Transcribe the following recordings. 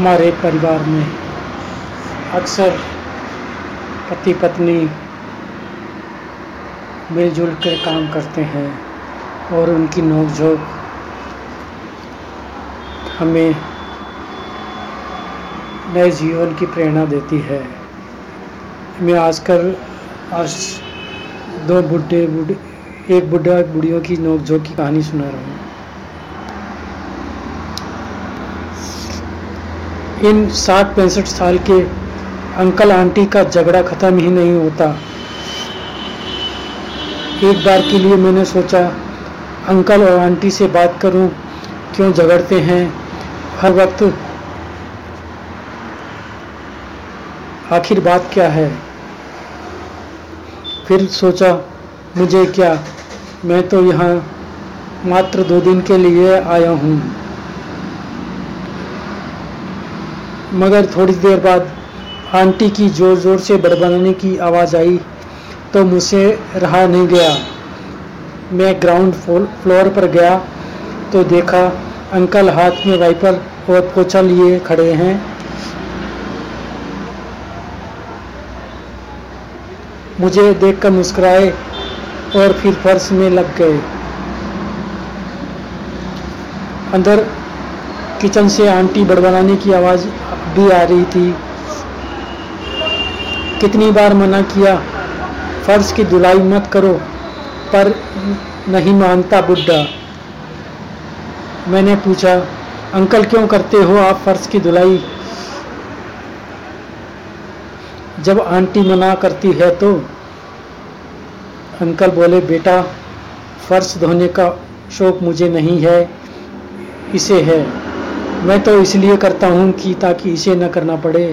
हमारे परिवार में अक्सर पति पत्नी मिलजुल कर काम करते हैं और उनकी नोक-झोंक हमें नए जीवन की प्रेरणा देती है। मैं आजकल आज दो बुढ़े बुढ़े, एक बुढ़ा एक बुढ़ियों की नोक-झोंक की कहानी सुना रहा हूँ। इन साठ पैंसठ साल के अंकल आंटी का झगड़ा ख़त्म ही नहीं होता। एक बार के लिए मैंने सोचा, अंकल और आंटी से बात करूँ, क्यों झगड़ते हैं? हर वक्त आखिर बात क्या है? फिर सोचा, मुझे क्या? मैं तो यहाँ मात्र दो दिन के लिए आया हूँ। मगर थोड़ी देर बाद आंटी की ज़ोर ज़ोर से बड़बड़ाने की आवाज़ आई तो मुझसे रहा नहीं गया। मैं ग्राउंड फ्लोर पर गया तो देखा अंकल हाथ में वाइपर और पोछा लिए खड़े हैं। मुझे देखकर मुस्कुराए और फिर फर्श में लग गए। अंदर किचन से आंटी बड़बड़ाने की आवाज़ भी आ रही थी। कितनी बार मना किया फर्श की धुलाई मत करो, पर नहीं मानता बुढ़ा मैंने पूछा, अंकल क्यों करते हो आप फर्श की धुलाई? जब आंटी मना करती है तो अंकल बोले, बेटा फर्श धोने का शौक मुझे नहीं है, इसे है। मैं तो इसलिए करता हूँ कि ताकि इसे न करना पड़े।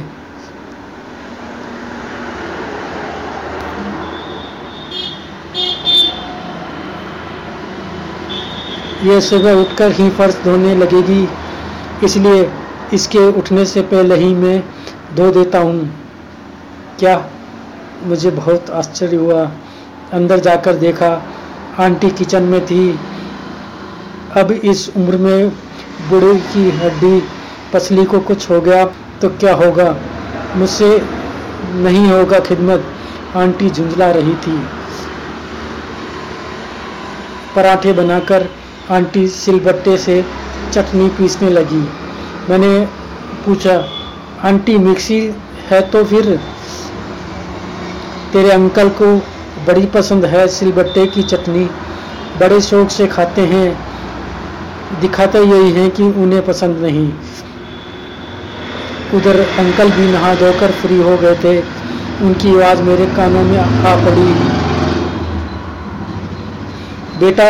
ये सुबह उठकर ही फर्श धोने लगेगी, इसलिए इसके उठने से पहले ही मैं धो देता हूँ। क्या मुझे बहुत आश्चर्य हुआ, अंदर जाकर देखा, आंटी किचन में थी। अब इस उम्र में बूढ़े की हड्डी पसली को कुछ हो गया तो क्या होगा? मुझसे नहीं होगा खिदमत। आंटी झुंझला रही थी। पराठे बनाकर आंटी सिलबट्टे से चटनी पीसने लगी। मैंने पूछा, आंटी, मिक्सी है तो फिर? तेरे अंकल को बड़ी पसंद है सिलबट्टे की चटनी। बड़े शौक से खाते हैं। दिखाते यही हैं कि उन्हें पसंद नहीं। उधर अंकल भी नहा धोकर फ्री हो गए थे। उनकी आवाज़ मेरे कानों में आ पड़ी। बेटा,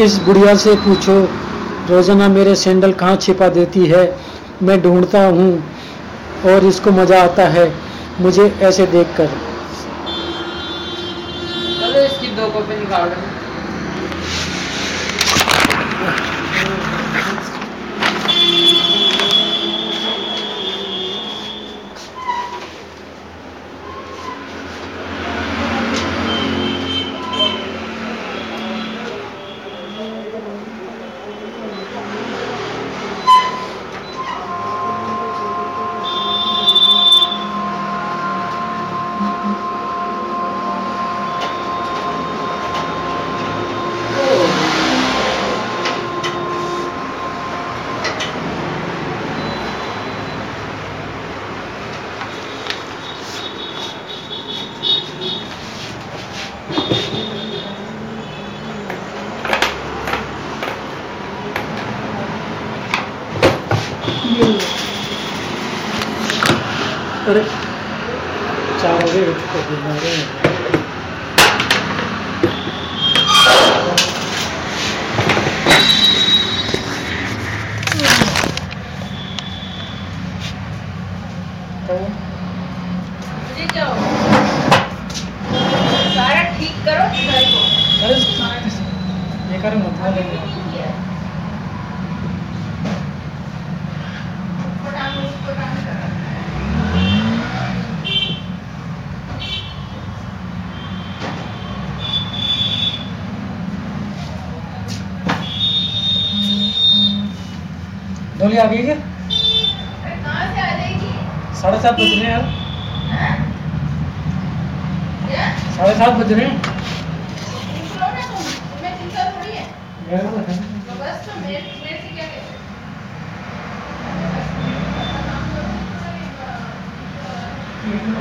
इस बुढ़िया से पूछो, रोज़ाना मेरे सैंडल कहाँ छिपा देती है? मैं ढूंढता हूँ और इसको मज़ा आता है। मुझे ऐसे देखकर। चलो इसकी दो कॉपी निकाल दो अरे चार हो गए ठीक करो घर को अरे बेकार मत ना लेंगे फटाफट उसको काम करो बोलिए आ गई क्या साढ़े सात बज रहे हैं यार। साढ़े सात बज रहे हैं। निकलो ना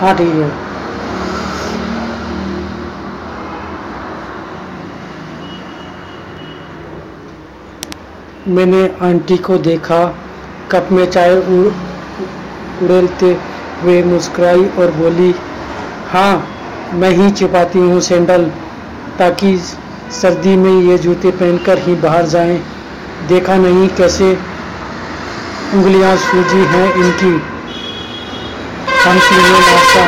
हाँ ठीक है मैंने आंटी को देखा, कप में चाय उड़ेलते हुए मुस्कुराई और बोली हाँ मैं ही छिपाती हूँ सैंडल, ताकि सर्दी में ये जूते पहनकर ही बाहर जाएँ। देखा नहीं कैसे उंगलियाँ सूजी हैं इनकी। हम सीने नाश्ता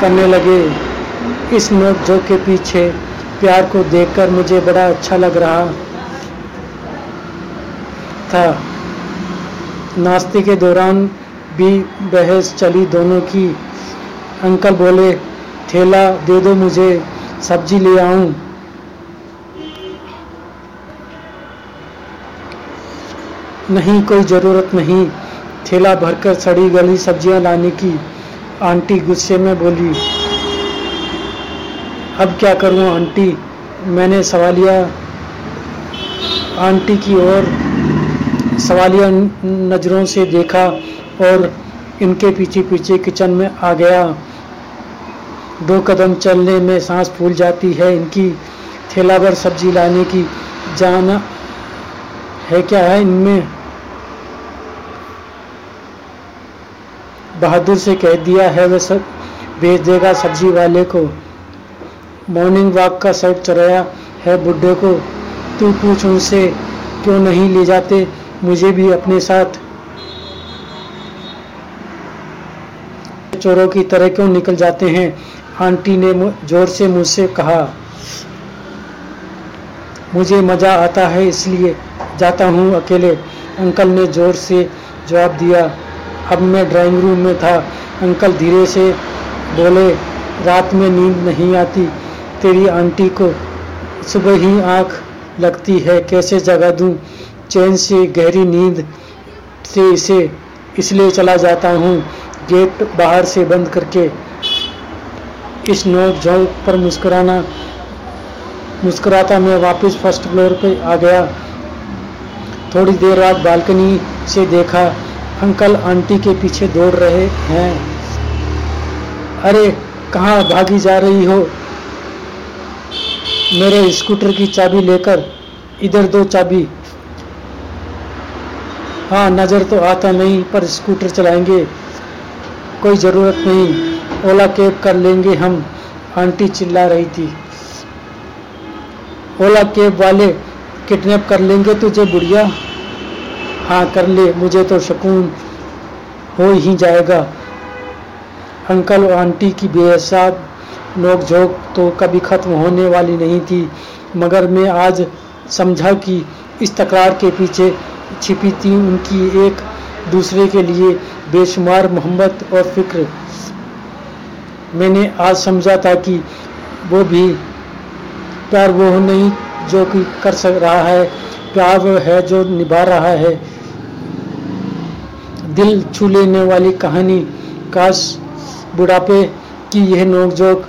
करने लगे। इस नोक झोंक के पीछे प्यार को देखकर मुझे बड़ा अच्छा लग रहा था। नाश्ते के दौरान भी बहस चली दोनों की। अंकल बोले थैला दे दो मुझे, सब्ज़ी ले आऊँ। नहीं, कोई ज़रूरत नहीं। थैला भरकर सड़ी गली सब्ज़ियाँ लाने की आंटी गुस्से में बोली, अब क्या करूँ आंटी? मैंने सवालिया, आंटी की ओर सवालिया नज़रों से देखा और इनके पीछे पीछे किचन में आ गया। दो कदम चलने में सांस फूल जाती है, इनकी थैला भर सब्ज़ी लाने की जाना है क्या है इनमें? बहादुर से कह दिया है, वह सब भेज देगा सब्ज़ी वाले को। मॉर्निंग वॉक का शर्ट चराया है बुड्ढे को। तू पूछ उनसे, क्यों नहीं ले जाते? मुझे भी अपने साथ। चोरों की तरह क्यों निकल जाते हैं? आंटी ने ज़ोर से मुझसे कहा। मुझे मज़ा आता है, इसलिए जाता हूँ अकेले। अंकल ने ज़ोर से जवाब दिया। अब मैं, ड्राइंग रूम में था। अंकल धीरे से बोले, रात में नींद नहीं आती। तेरी आंटी को सुबह ही आँख लगती है। कैसे जगा दूँ? चैन से गहरी नींद से इसे इसलिए चला जाता हूँ। गेट बाहर से बंद करके इस नोक झोंक पर मुस्कुराना, मुस्कुराता मैं वापस फ़र्स्ट फ्लोर पे आ गया। थोड़ी देर बाद बालकनी से देखा अंकल आंटी के पीछे दौड़ रहे हैं। अरे, कहाँ भागी जा रही हो? मेरे स्कूटर की चाबी लेकर, इधर दो चाबी। हाँ नज़र तो आता नहीं, पर स्कूटर चलाएँगे। कोई ज़रूरत नहीं, ओला कैब कर लेंगे हम, आंटी चिल्ला रही थी। ओला कैब वाले किडनैप कर लेंगे तुझे, बुढ़िया। हाँ कर ले, मुझे तो सुकून हो ही जाएगा। अंकल और आंटी की बेहसाब नोक झोंक तो कभी ख़त्म होने वाली नहीं थी, मगर मैं आज समझा कि इस तकरार के पीछे छिपी थी उनकी एक दूसरे के लिए बेशुमार मोहब्बत और फ़िक्र। मैंने आज समझा था कि वो भी प्यार वो नहीं जो कि कर सक रहा है, प्यार वो है जो निभा रहा है। दिल छू लेने वाली कहानी काश बुढ़ापे की यह नोकझोंक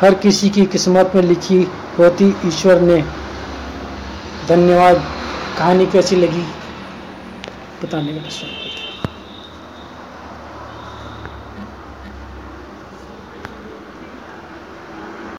हर किसी की किस्मत में लिखी होती। ईश्वर ने धन्यवाद। कहानी कैसी लगी? बताने का